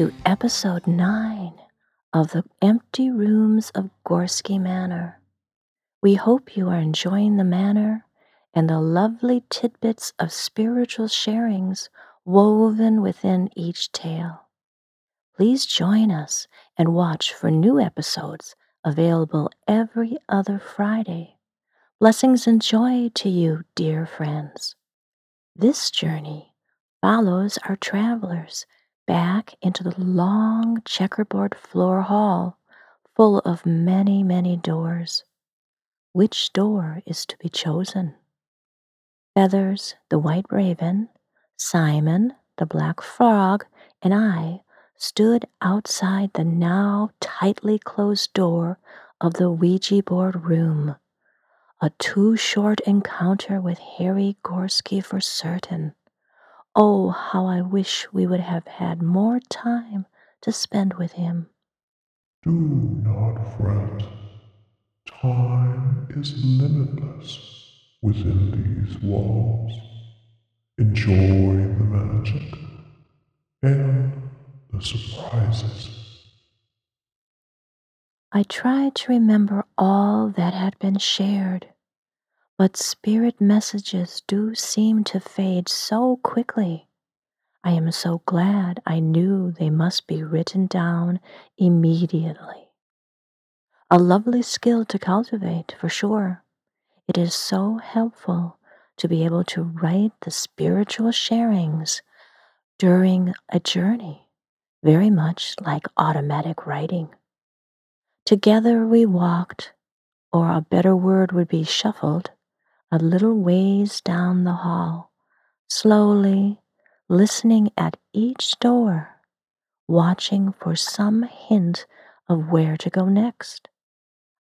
to episode 9 of The Empty Rooms of Gorsky Manor. We hope you are enjoying the manor and the lovely tidbits of spiritual sharings woven within each tale. Please join us and watch for new episodes available every other Friday. Blessings and joy to you, dear friends. This journey follows our travelers back into the long checkerboard floor hall full of many, many doors. Which door is to be chosen? Feathers, the white raven, Simon, the black frog, and I stood outside the now tightly closed door of the Ouija board room. A too short encounter with Harry Gorsky for certain. Oh, how I wish we would have had more time to spend with him. Do not fret. Time is limitless within these walls. Enjoy the magic and the surprises. I tried to remember all that had been shared but spirit messages do seem to fade so quickly. I am so glad I knew they must be written down immediately. A lovely skill to cultivate, for sure. It is so helpful to be able to write the spiritual sharings during a journey, very much like automatic writing. Together we walked, or a better word would be shuffled, a little ways down the hall, slowly listening at each door, watching for some hint of where to go next.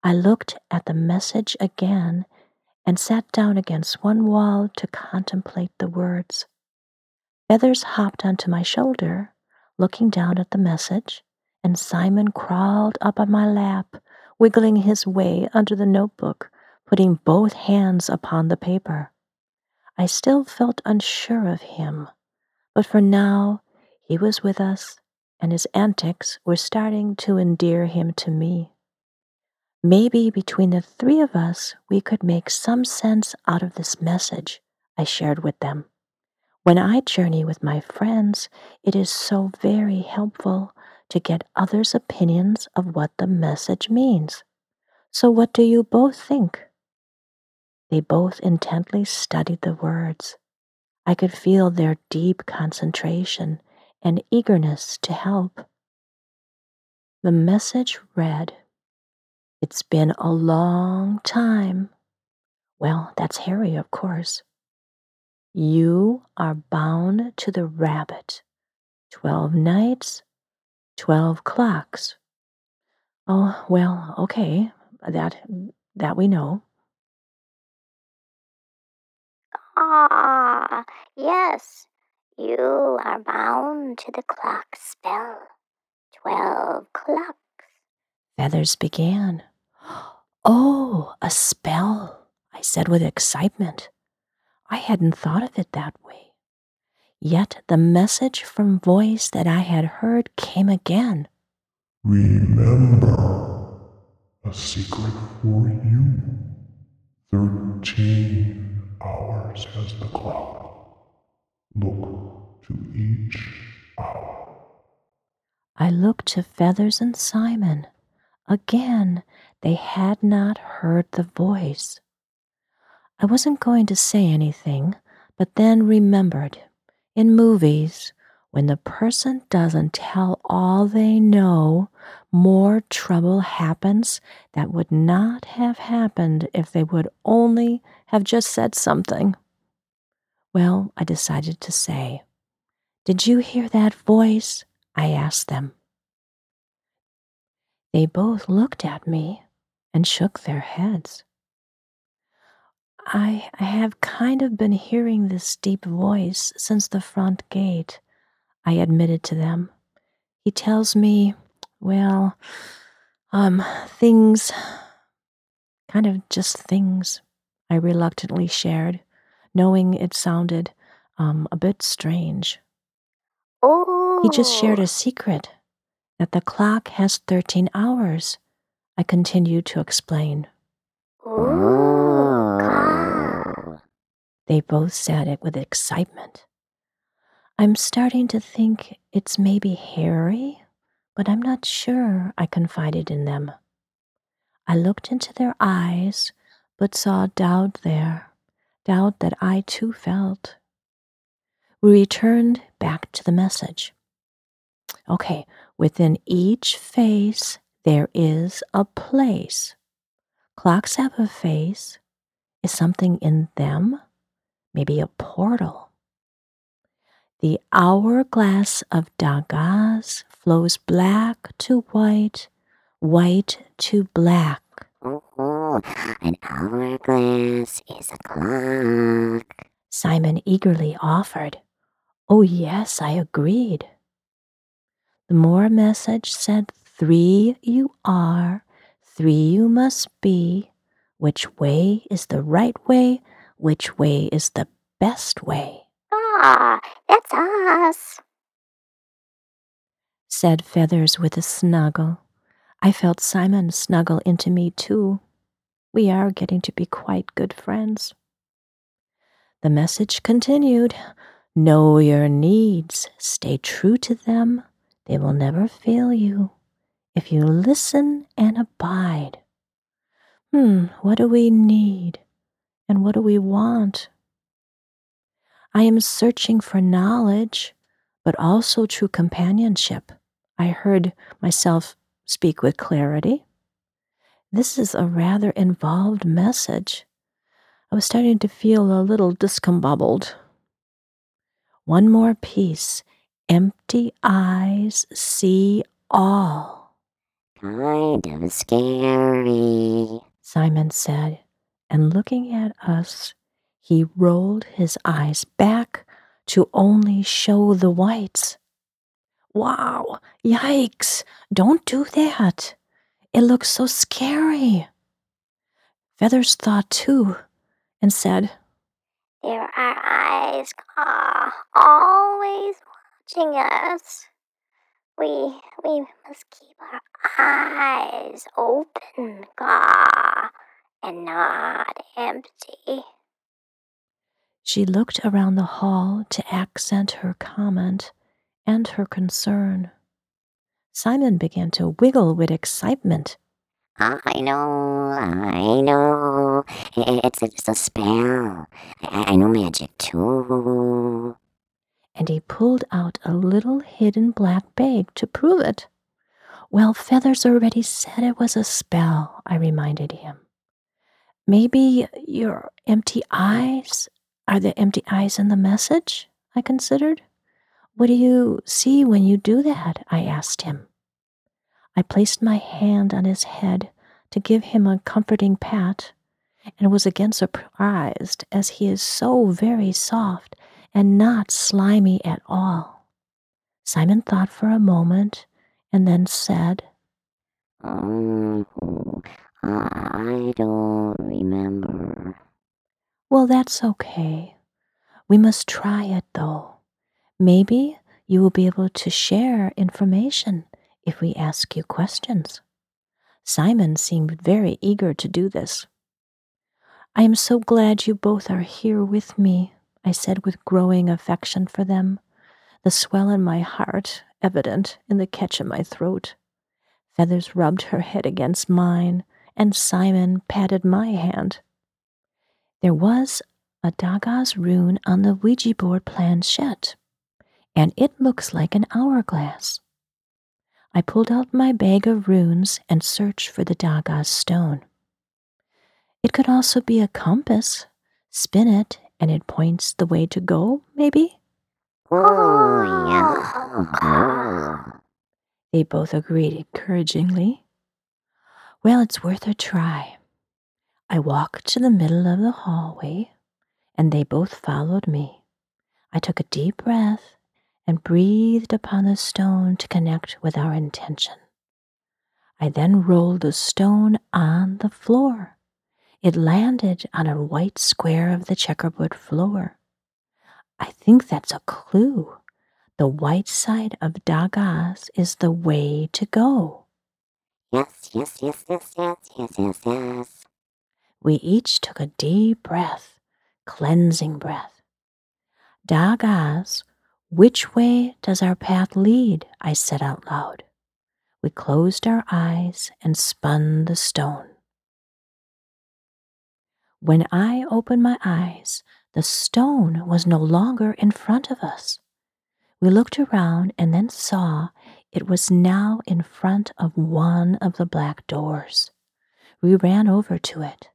I looked at the message again and sat down against one wall to contemplate the words. Feathers hopped onto my shoulder, looking down at the message, and Simon crawled up on my lap, wiggling his way under the notebook putting both hands upon the paper. I still felt unsure of him, but for now he was with us and his antics were starting to endear him to me. Maybe between the three of us we could make some sense out of this message I shared with them. When I journey with my friends, it is so very helpful to get others' opinions of what the message means. So, what do you both think? They both intently studied the words. I could feel their deep concentration and eagerness to help. The message read, It's been a long time. Well, that's Harry, of course. You are bound to the rabbit. Twelve nights, twelve clocks. Oh, well, okay, that, that we know. Ah, yes, you are bound to the clock spell. Twelve clocks. Feathers began. Oh, a spell, I said with excitement. I hadn't thought of it that way. Yet the message from voice that I had heard came again. Remember, a secret for you. Thirteen hours has the clock. Look to each hour. I looked to Feathers and Simon. Again, they had not heard the voice. I wasn't going to say anything, but then remembered. In movies, when the person doesn't tell all they know, more trouble happens that would not have happened if they would only have just said something. Well, I decided to say, Did you hear that voice? I asked them. They both looked at me and shook their heads. I, I have kind of been hearing this deep voice since the front gate. I admitted to them. He tells me, well, um, things, kind of just things, I reluctantly shared, knowing it sounded um, a bit strange. Oh, He just shared a secret that the clock has 13 hours. I continued to explain. Ka. They both said it with excitement. I'm starting to think it's maybe Harry, but I'm not sure, I confided in them. I looked into their eyes, but saw doubt there, doubt that I too felt. We returned back to the message. Okay, within each face, there is a place. Clocks have a face. Is something in them? Maybe a portal. The hourglass of Dagaz flows black to white, white to black. Oh, an hourglass is a clock. Simon eagerly offered. Oh, yes, I agreed. The more message said, Three you are, three you must be. Which way is the right way? Which way is the best way? Ah, that's us. said Feathers with a snuggle. I felt Simon snuggle into me too. We are getting to be quite good friends. The message continued Know your needs, stay true to them, they will never fail you if you listen and abide. Hmm, what do we need? And what do we want? I am searching for knowledge, but also true companionship. I heard myself speak with clarity. This is a rather involved message. I was starting to feel a little discombobbled. One more piece. Empty eyes see all, Kind of scary. Simon said, and looking at us, he rolled his eyes back to only show the whites. Wow, yikes, don't do that. It looks so scary. Feathers thought too and said, There are eyes, Ka, always watching us. We we must keep our eyes open, Ka, and not empty. She looked around the hall to accent her comment and her concern. Simon began to wiggle with excitement. I know, I know. It's it's a spell. I, I know magic too. and he pulled out a little hidden black bag to prove it. Well, Feathers already said it was a spell, I reminded him. Maybe your empty eyes are the empty eyes in the message? I considered. What do you see when you do that? I asked him. I placed my hand on his head to give him a comforting pat, and was again surprised as he is so very soft and not slimy at all. Simon thought for a moment and then said, Oh, I don't remember. Well, that's okay. We must try it though. Maybe you will be able to share information if we ask you questions. Simon seemed very eager to do this. I am so glad you both are here with me, I said with growing affection for them, the swell in my heart evident in the catch in my throat. Feathers rubbed her head against mine, and Simon patted my hand. There was a Dagaz rune on the Ouija board planchette, and it looks like an hourglass. I pulled out my bag of runes and searched for the Dagaz stone. It could also be a compass. Spin it, and it points the way to go, maybe? Oh, yeah. They both agreed encouragingly. Well, it's worth a try. I walked to the middle of the hallway, and they both followed me. I took a deep breath and breathed upon the stone to connect with our intention. I then rolled the stone on the floor. It landed on a white square of the checkerboard floor. I think that's a clue. The white side of Dagaz is the way to go. Yes, yes, yes, yes, yes, yes, yes, yes. We each took a deep breath, cleansing breath. Dagaz, which way does our path lead? I said out loud. We closed our eyes and spun the stone. When I opened my eyes, the stone was no longer in front of us. We looked around and then saw it was now in front of one of the black doors. We ran over to it,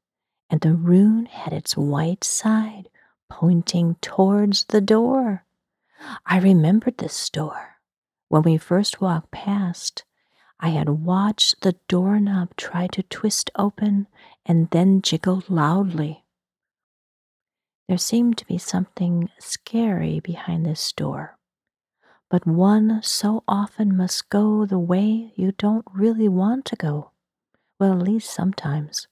and the rune had its white side pointing towards the door. I remembered this door. When we first walked past, I had watched the doorknob try to twist open and then jiggle loudly. There seemed to be something scary behind this door, but one so often must go the way you don't really want to go. Well, at least sometimes.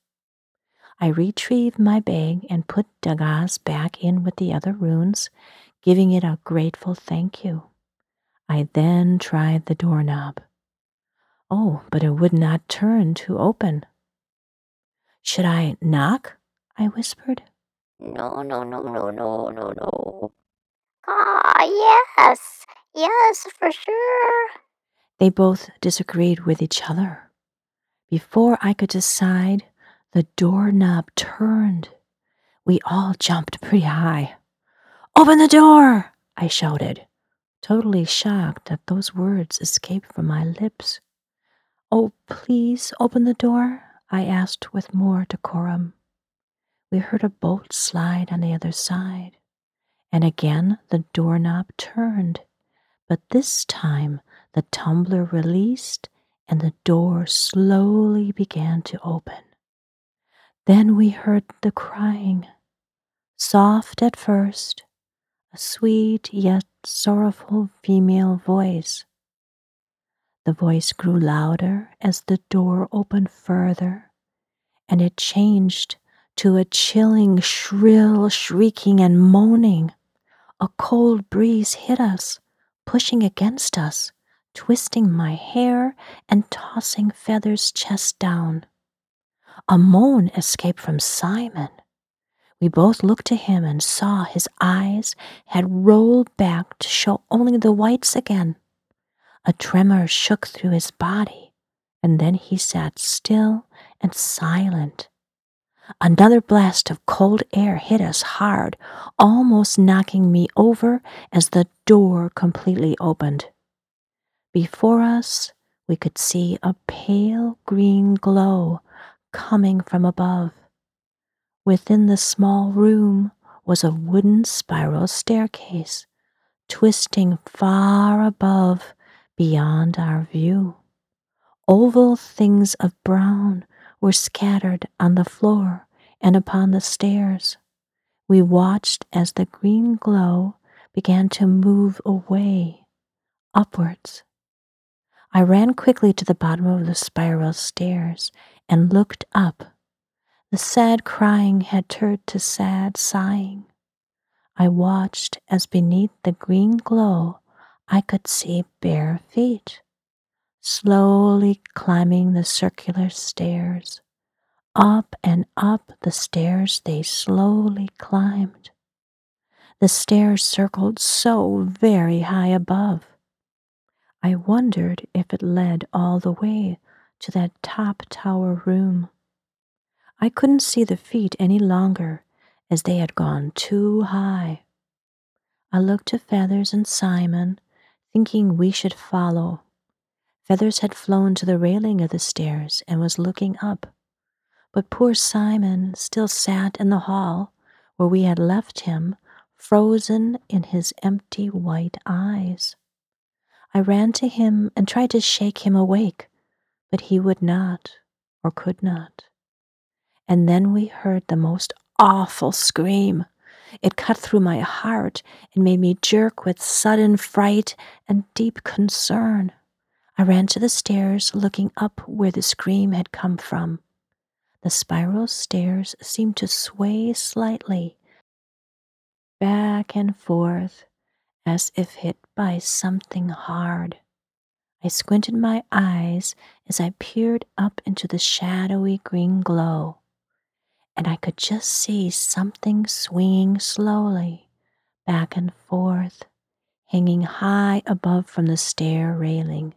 I retrieved my bag and put Dagaz back in with the other runes, giving it a grateful thank you. I then tried the doorknob. Oh, but it would not turn to open. Should I knock? I whispered. No, no, no, no, no, no, no. Ah, yes, yes, for sure. They both disagreed with each other. Before I could decide, the doorknob turned. We all jumped pretty high. Open the door! I shouted, totally shocked that those words escaped from my lips. Oh, please open the door, I asked with more decorum. We heard a bolt slide on the other side, and again the doorknob turned, but this time the tumbler released and the door slowly began to open. Then we heard the crying, soft at first, a sweet yet sorrowful female voice. The voice grew louder as the door opened further, and it changed to a chilling, shrill shrieking and moaning. A cold breeze hit us, pushing against us, twisting my hair and tossing Feather's chest down. A moan escaped from Simon. We both looked to him and saw his eyes had rolled back to show only the whites again. A tremor shook through his body, and then he sat still and silent. Another blast of cold air hit us hard, almost knocking me over as the door completely opened. Before us, we could see a pale green glow coming from above. Within the small room was a wooden spiral staircase, twisting far above beyond our view. Oval things of brown were scattered on the floor and upon the stairs. We watched as the green glow began to move away, upwards. I ran quickly to the bottom of the spiral stairs and looked up. The sad crying had turned to sad sighing. I watched as beneath the green glow I could see bare feet, slowly climbing the circular stairs. Up and up the stairs they slowly climbed. The stairs circled so very high above. I wondered if it led all the way to that top tower room. I couldn't see the feet any longer as they had gone too high. I looked to Feathers and Simon thinking we should follow. Feathers had flown to the railing of the stairs and was looking up, but poor Simon still sat in the hall where we had left him, frozen in his empty white eyes. I ran to him and tried to shake him awake, but he would not or could not. And then we heard the most awful scream. It cut through my heart and made me jerk with sudden fright and deep concern. I ran to the stairs, looking up where the scream had come from. The spiral stairs seemed to sway slightly, back and forth, as if hit by something hard. I squinted my eyes as I peered up into the shadowy green glow, and I could just see something swinging slowly back and forth, hanging high above from the stair railing.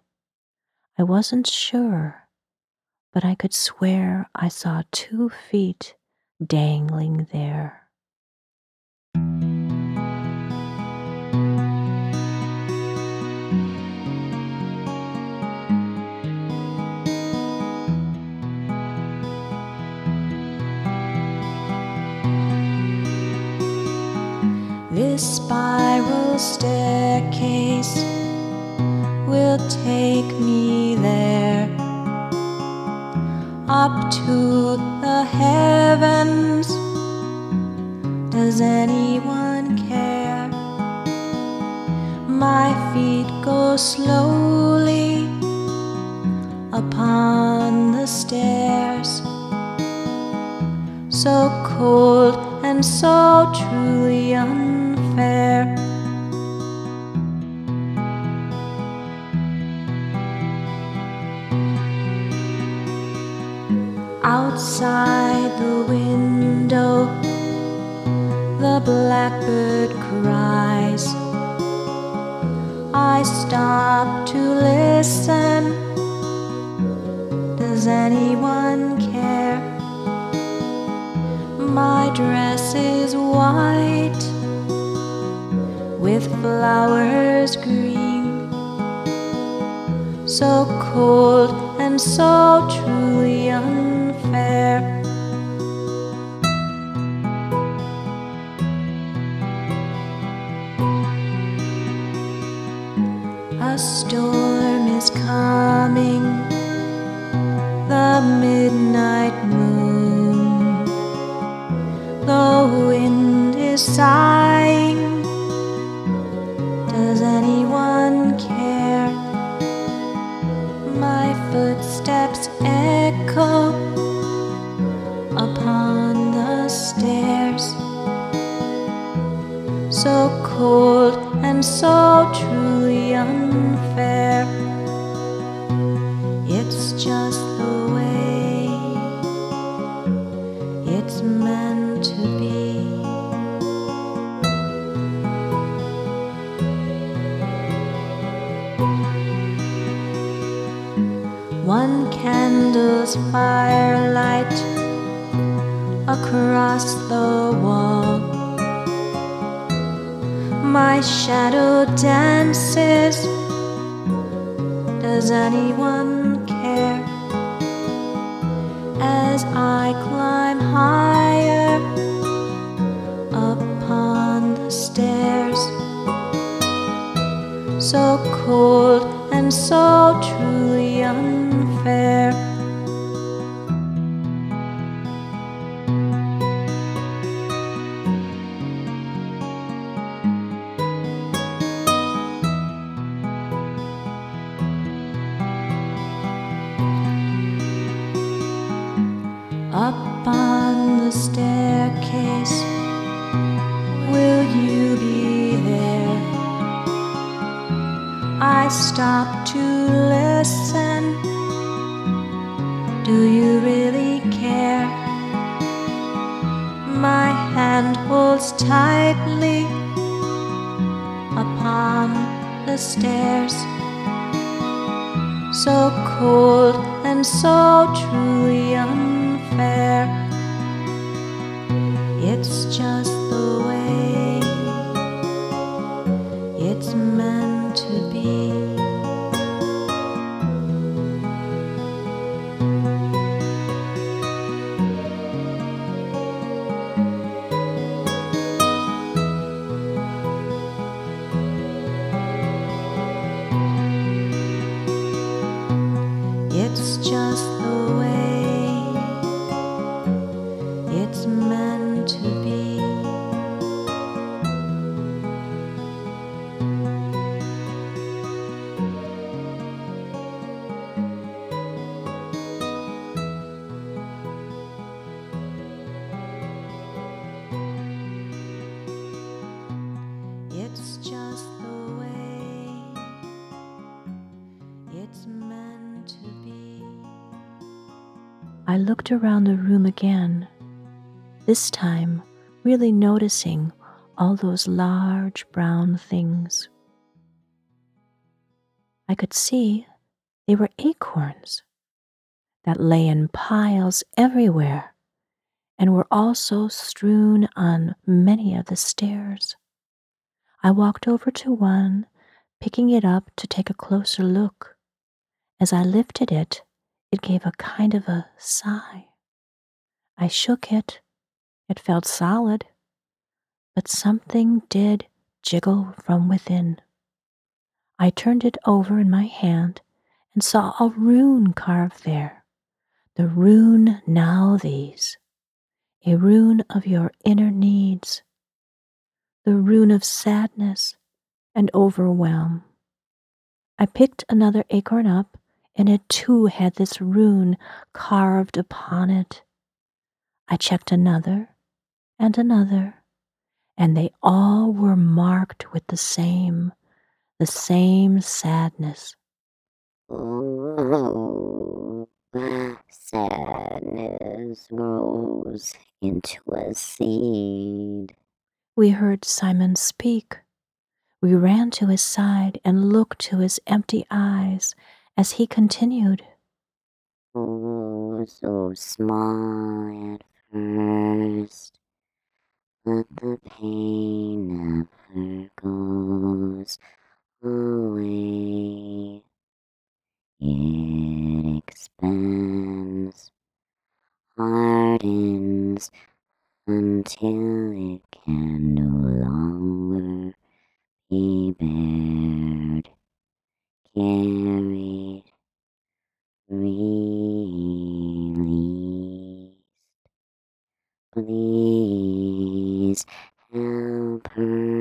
I wasn't sure, but I could swear I saw two feet dangling there. Spiral staircase will take me there up to the heavens. Does anyone care? My feet go slowly upon the stairs, so cold and so truly unfair. Outside the window, the blackbird cries. I stop to listen. Does anyone care? My dress is white flowers green, so cold and so truly unfair. A storm is coming, the midnight moon. The wind is sighing. Shadow dances. Does anyone care? As I climb higher upon the stairs, so cold and so I looked around the room again, this time really noticing all those large brown things. I could see they were acorns that lay in piles everywhere and were also strewn on many of the stairs. I walked over to one, picking it up to take a closer look. As I lifted it, it gave a kind of a sigh. I shook it. It felt solid, but something did jiggle from within. I turned it over in my hand and saw a rune carved there. The rune Nauthiz, a rune of your inner needs, the rune of sadness and overwhelm. I picked another acorn up, and it too had this rune carved upon it. I checked another and another, and they all were marked with the same the same sadness. Sadness grows into a seed. We heard Simon speak. We ran to his side and looked to his empty eyes as he continued. Oh, so small at first, but the pain never goes away. It expands, hardens until it can no longer be bared, carried, released. Please help her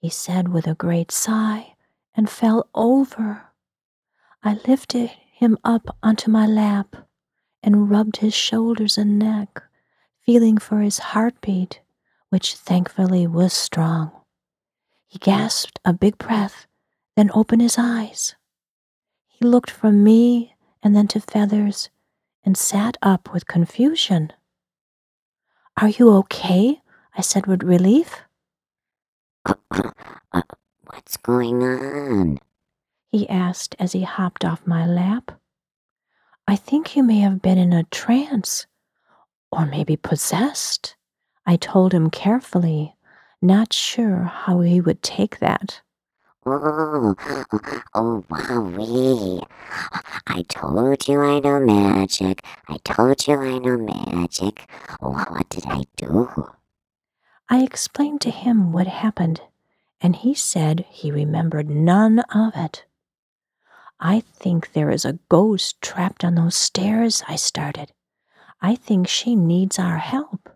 he said with a great sigh, and fell over. I lifted him up onto my lap and rubbed his shoulders and neck, feeling for his heartbeat, which thankfully was strong. He gasped a big breath, then opened his eyes. He looked from me and then to Feathers and sat up with confusion. Are you okay? I said with relief. uh, what's going on? He asked as he hopped off my lap. I think you may have been in a trance, or maybe possessed. I told him carefully, not sure how he would take that. Oh, oh, wowee. I told you I know magic. I told you I know magic. What did I do? I explained to him what happened, and he said he remembered none of it. I think there is a ghost trapped on those stairs, I started. I think she needs our help.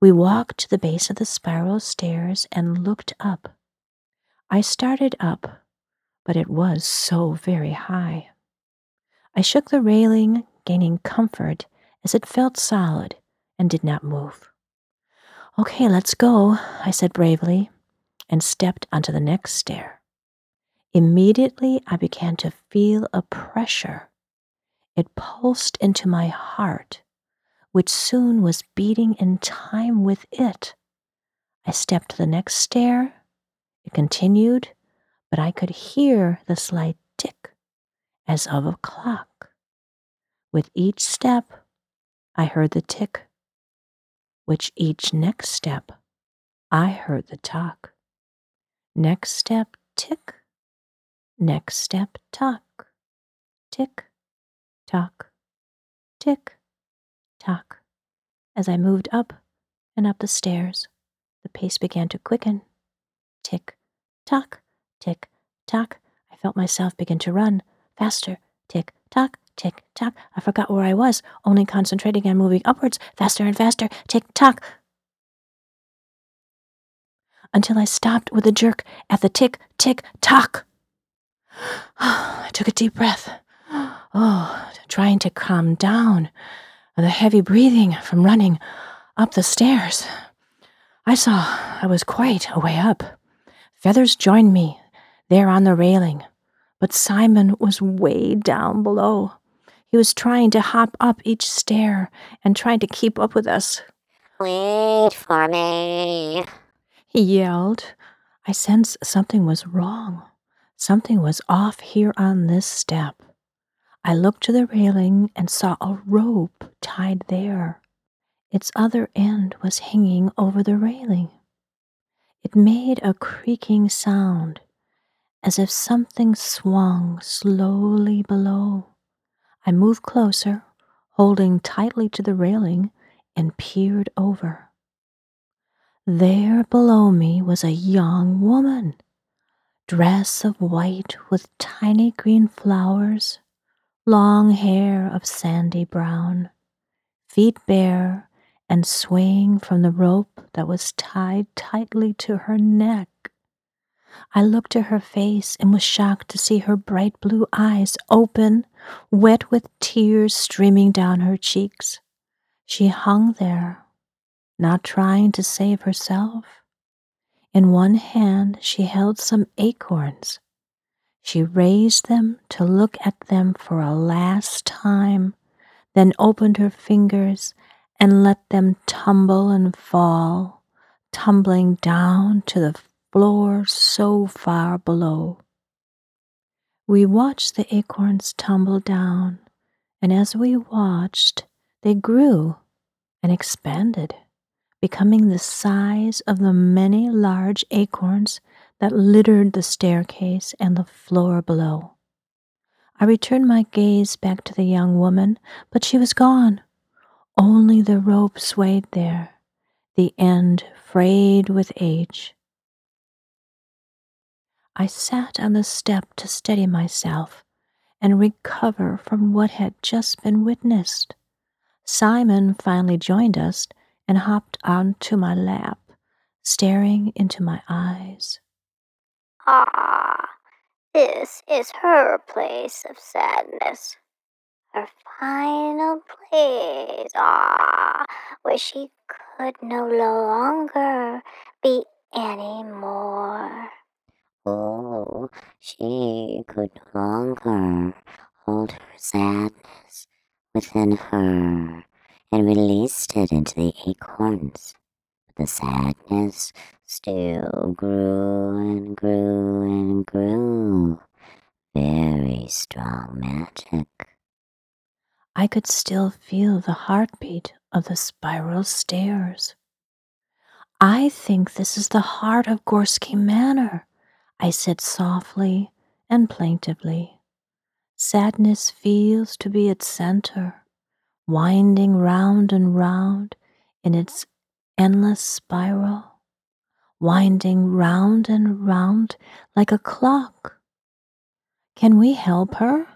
We walked to the base of the spiral stairs and looked up. I started up, but it was so very high. I shook the railing, gaining comfort as it felt solid and did not move. Okay, let's go, I said bravely, and stepped onto the next stair. Immediately, I began to feel a pressure. It pulsed into my heart, which soon was beating in time with it. I stepped to the next stair. It continued, but I could hear the slight tick as of a clock. With each step, I heard the tick which each next step I heard the talk. Next step, tick. Next step, tock. Tick, tock, tick, tock. As I moved up and up the stairs, the pace began to quicken. Tick, tock, tick, tock. I felt myself begin to run faster. Tick, tock, Tick tock. I forgot where I was, only concentrating on moving upwards, faster and faster. Tick tock. Until I stopped with a jerk at the tick, tick, tock. I took a deep breath. Oh, trying to calm down the heavy breathing from running up the stairs. I saw I was quite a way up. Feathers joined me there on the railing, but Simon was way down below. He was trying to hop up each stair and trying to keep up with us. Wait for me. He yelled. I sensed something was wrong. Something was off here on this step. I looked to the railing and saw a rope tied there. Its other end was hanging over the railing. It made a creaking sound, as if something swung slowly below. I moved closer, holding tightly to the railing, and peered over. There below me was a young woman, dress of white with tiny green flowers, long hair of sandy brown, feet bare and swaying from the rope that was tied tightly to her neck. I looked at her face and was shocked to see her bright blue eyes open, wet with tears streaming down her cheeks. She hung there, not trying to save herself. In one hand, she held some acorns. She raised them to look at them for a last time, then opened her fingers and let them tumble and fall, tumbling down to the floor so far below. We watched the acorns tumble down, and as we watched, they grew and expanded, becoming the size of the many large acorns that littered the staircase and the floor below. I returned my gaze back to the young woman, but she was gone. Only the rope swayed there, the end frayed with age. I sat on the step to steady myself and recover from what had just been witnessed. Simon finally joined us and hopped onto my lap, staring into my eyes. Ah, this is her place of sadness. Her final place, ah, where she could no longer be any more. Oh, she could no longer hold her sadness within her and released it into the acorns. But the sadness still grew and grew and grew. Very strong magic. I could still feel the heartbeat of the spiral stairs. I think this is the heart of Gorsky Manor, I said softly and plaintively. Sadness feels to be its center, winding round and round in its endless spiral, winding round and round like a clock. Can we help her?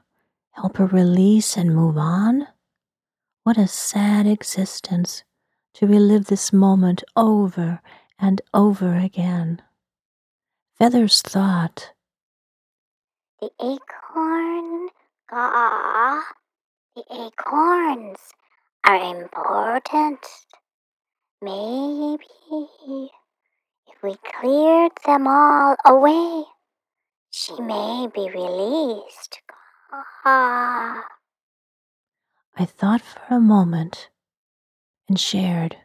Help her release and move on? What a sad existence to relive this moment over and over again. Feathers thought, The acorn, ah, the acorns are important. Maybe if we cleared them all away, she may be released. Ah. I thought for a moment and shared,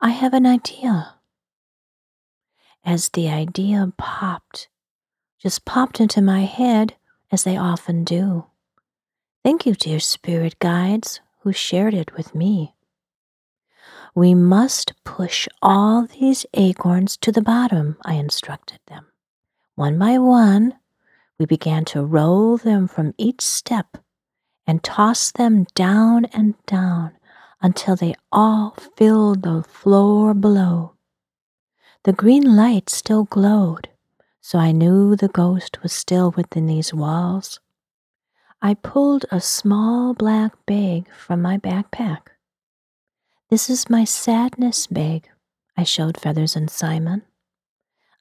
I have an idea. As the idea popped, just popped into my head as they often do. Thank you, dear spirit guides who shared it with me. We must push all these acorns to the bottom, I instructed them. One by one, we began to roll them from each step and toss them down and down until they all filled the floor below. The green light still glowed, so I knew the ghost was still within these walls. I pulled a small black bag from my backpack. This is my sadness bag, I showed Feathers and Simon.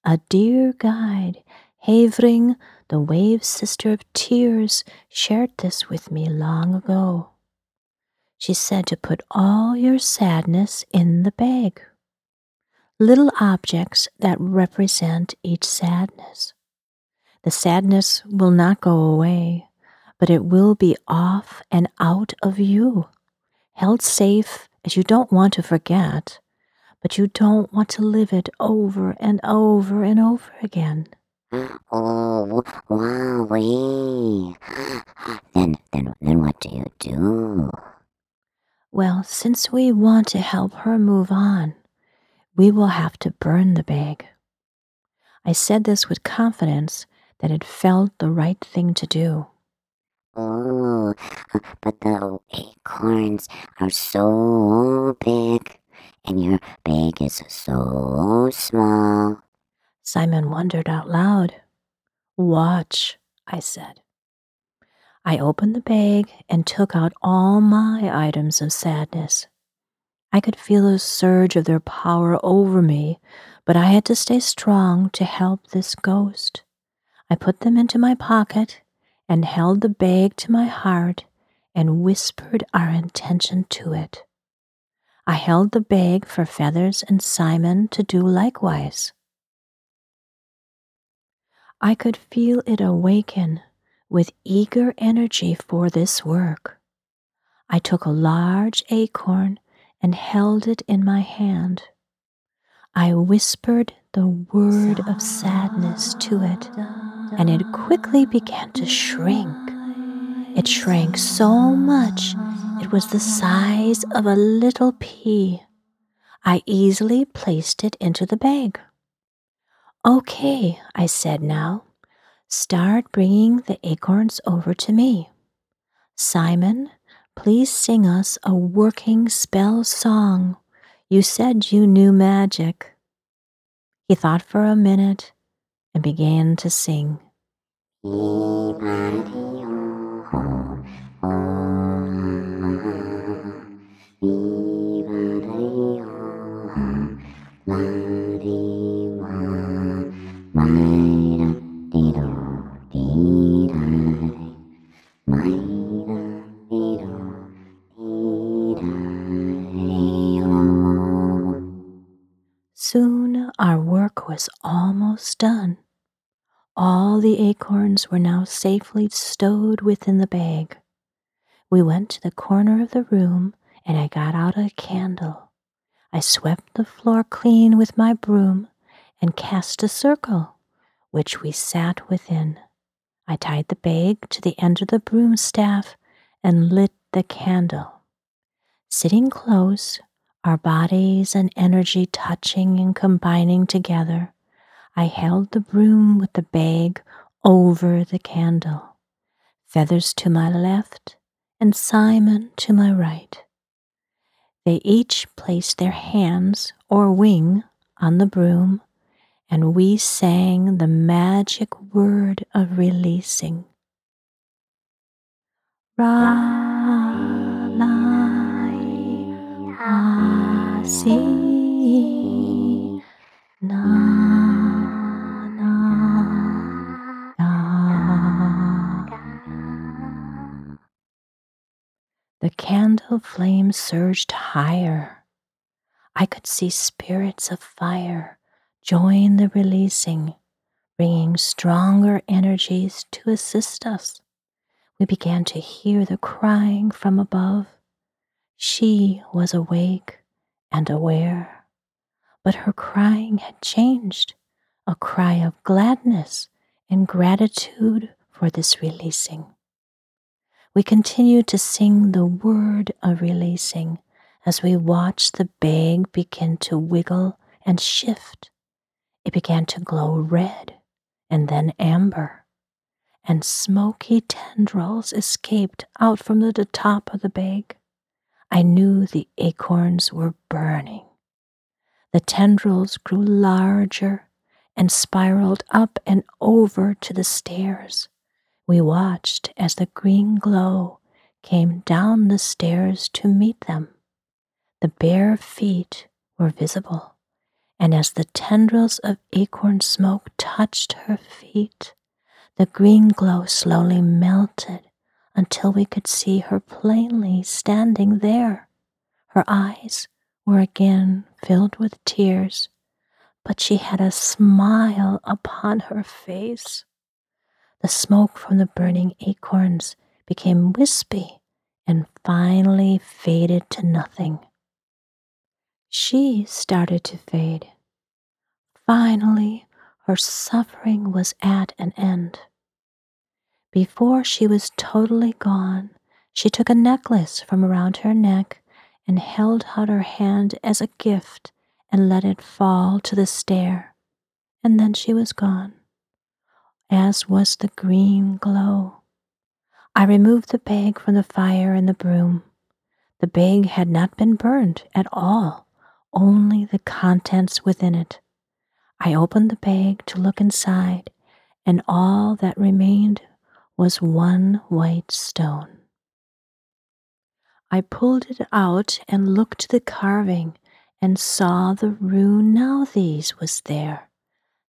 A dear guide, Havering, the wave sister of tears, shared this with me long ago. She said to put all your sadness in the bag. Little objects that represent each sadness. The sadness will not go away, but it will be off and out of you, held safe as you don't want to forget, but you don't want to live it over and over and over again. Oh, wowee. Then, then, then what do you do? Well, since we want to help her move on, we will have to burn the bag. I said this with confidence that it felt the right thing to do. Oh, but the acorns are so big, and your bag is so small. Simon wondered out loud. Watch, I said. I opened the bag and took out all my items of sadness. I could feel a surge of their power over me, but I had to stay strong to help this ghost. I put them into my pocket and held the bag to my heart and whispered our intention to it. I held the bag for Feathers and Simon to do likewise. I could feel it awaken with eager energy for this work. I took a large acorn and held it in my hand. I whispered the word of sadness to it, and it quickly began to shrink. It shrank so much it was the size of a little pea. I easily placed it into the bag. Okay, I said now. Start bringing the acorns over to me. Simon, please sing us a working spell song. You said you knew magic. He thought for a minute and began to sing. Soon our work was almost done. All the acorns were now safely stowed within the bag. We went to the corner of the room and I got out a candle. I swept the floor clean with my broom and cast a circle, which we sat within. I tied the bag to the end of the broom staff and lit the candle. Sitting close, our bodies and energy touching and combining together, I held the broom with the bag over the candle, feathers to my left and Simon to my right. They each placed their hands or wing on the broom, and we sang the magic word of releasing. Ra, la, si, na, na. The candle flame surged higher. I could see spirits of fire join the releasing, bringing stronger energies to assist us. We began to hear the crying from above. She was awake and aware, but her crying had changed a cry of gladness and gratitude for this releasing. We continued to sing the word of releasing as we watched the bag begin to wiggle and shift. It began to glow red and then amber, and smoky tendrils escaped out from the top of the bag. I knew the acorns were burning. The tendrils grew larger and spiraled up and over to the stairs. We watched as the green glow came down the stairs to meet them. The bare feet were visible, and as the tendrils of acorn smoke touched her feet, the green glow slowly melted until we could see her plainly standing there. Her eyes were again filled with tears, but she had a smile upon her face. The smoke from the burning acorns became wispy and finally faded to nothing. She started to fade. Finally, her suffering was at an end. Before she was totally gone, she took a necklace from around her neck and held out her hand as a gift and let it fall to the stair, and then she was gone, as was the green glow. I removed the bag from the fire and the broom. The bag had not been burned at all, only the contents within it. I opened the bag to look inside, and all that remained was one white stone. I pulled it out and looked to the carving and saw the rune Nauthiz was there.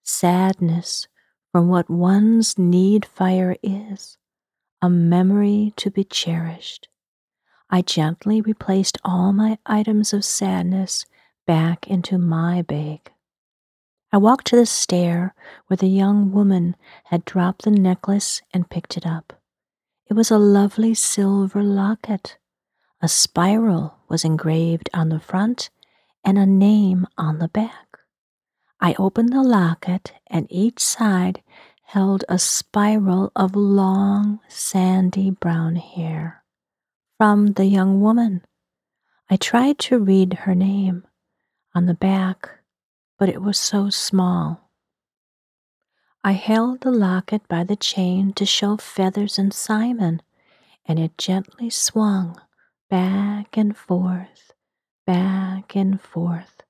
Sadness from what one's need fire is, a memory to be cherished. I gently replaced all my items of sadness back into my bag. I walked to the stair where the young woman had dropped the necklace and picked it up. It was a lovely silver locket a spiral was engraved on the front and a name on the back. I opened the locket, and each side held a spiral of long, sandy brown hair. From the young woman. I tried to read her name on the back, but it was so small. I held the locket by the chain to show Feathers and Simon, and it gently swung back and forth, back and forth,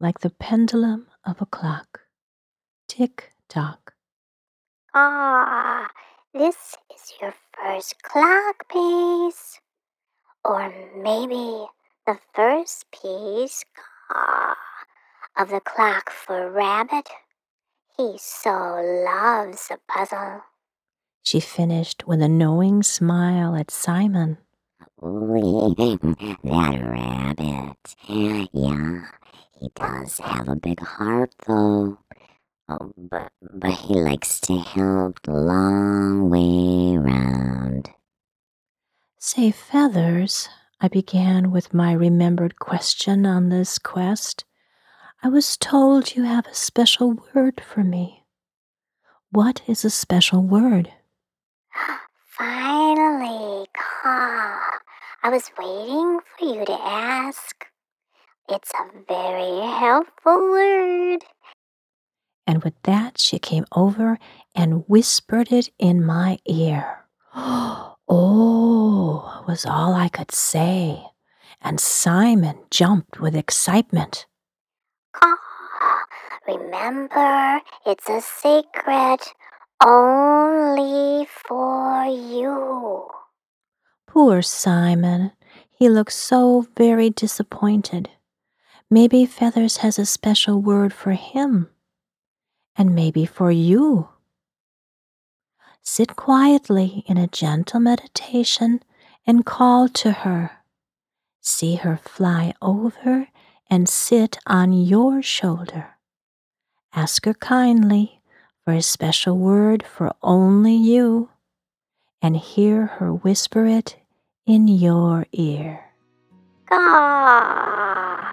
like the pendulum of a clock. Tick tock. Ah, this is your first clock piece. Or maybe the first piece of the clock for Rabbit. He so loves a puzzle. She finished with a knowing smile at Simon. that rabbit. Yeah, he does have a big heart, though. Oh, but, but he likes to help the long way round. Say, Feathers, I began with my remembered question on this quest. I was told you have a special word for me. What is a special word? Finally, Caw. I was waiting for you to ask. It's a very helpful word. And with that, she came over and whispered it in my ear. Oh, Oh, was all I could say. And Simon jumped with excitement. Caw. Remember, it's a secret only for you. Poor Simon. He looked so very disappointed. Maybe Feathers has a special word for him. And maybe for you. Sit quietly in a gentle meditation and call to her. See her fly over and sit on your shoulder. Ask her kindly for a special word for only you and hear her whisper it in your ear. Caw.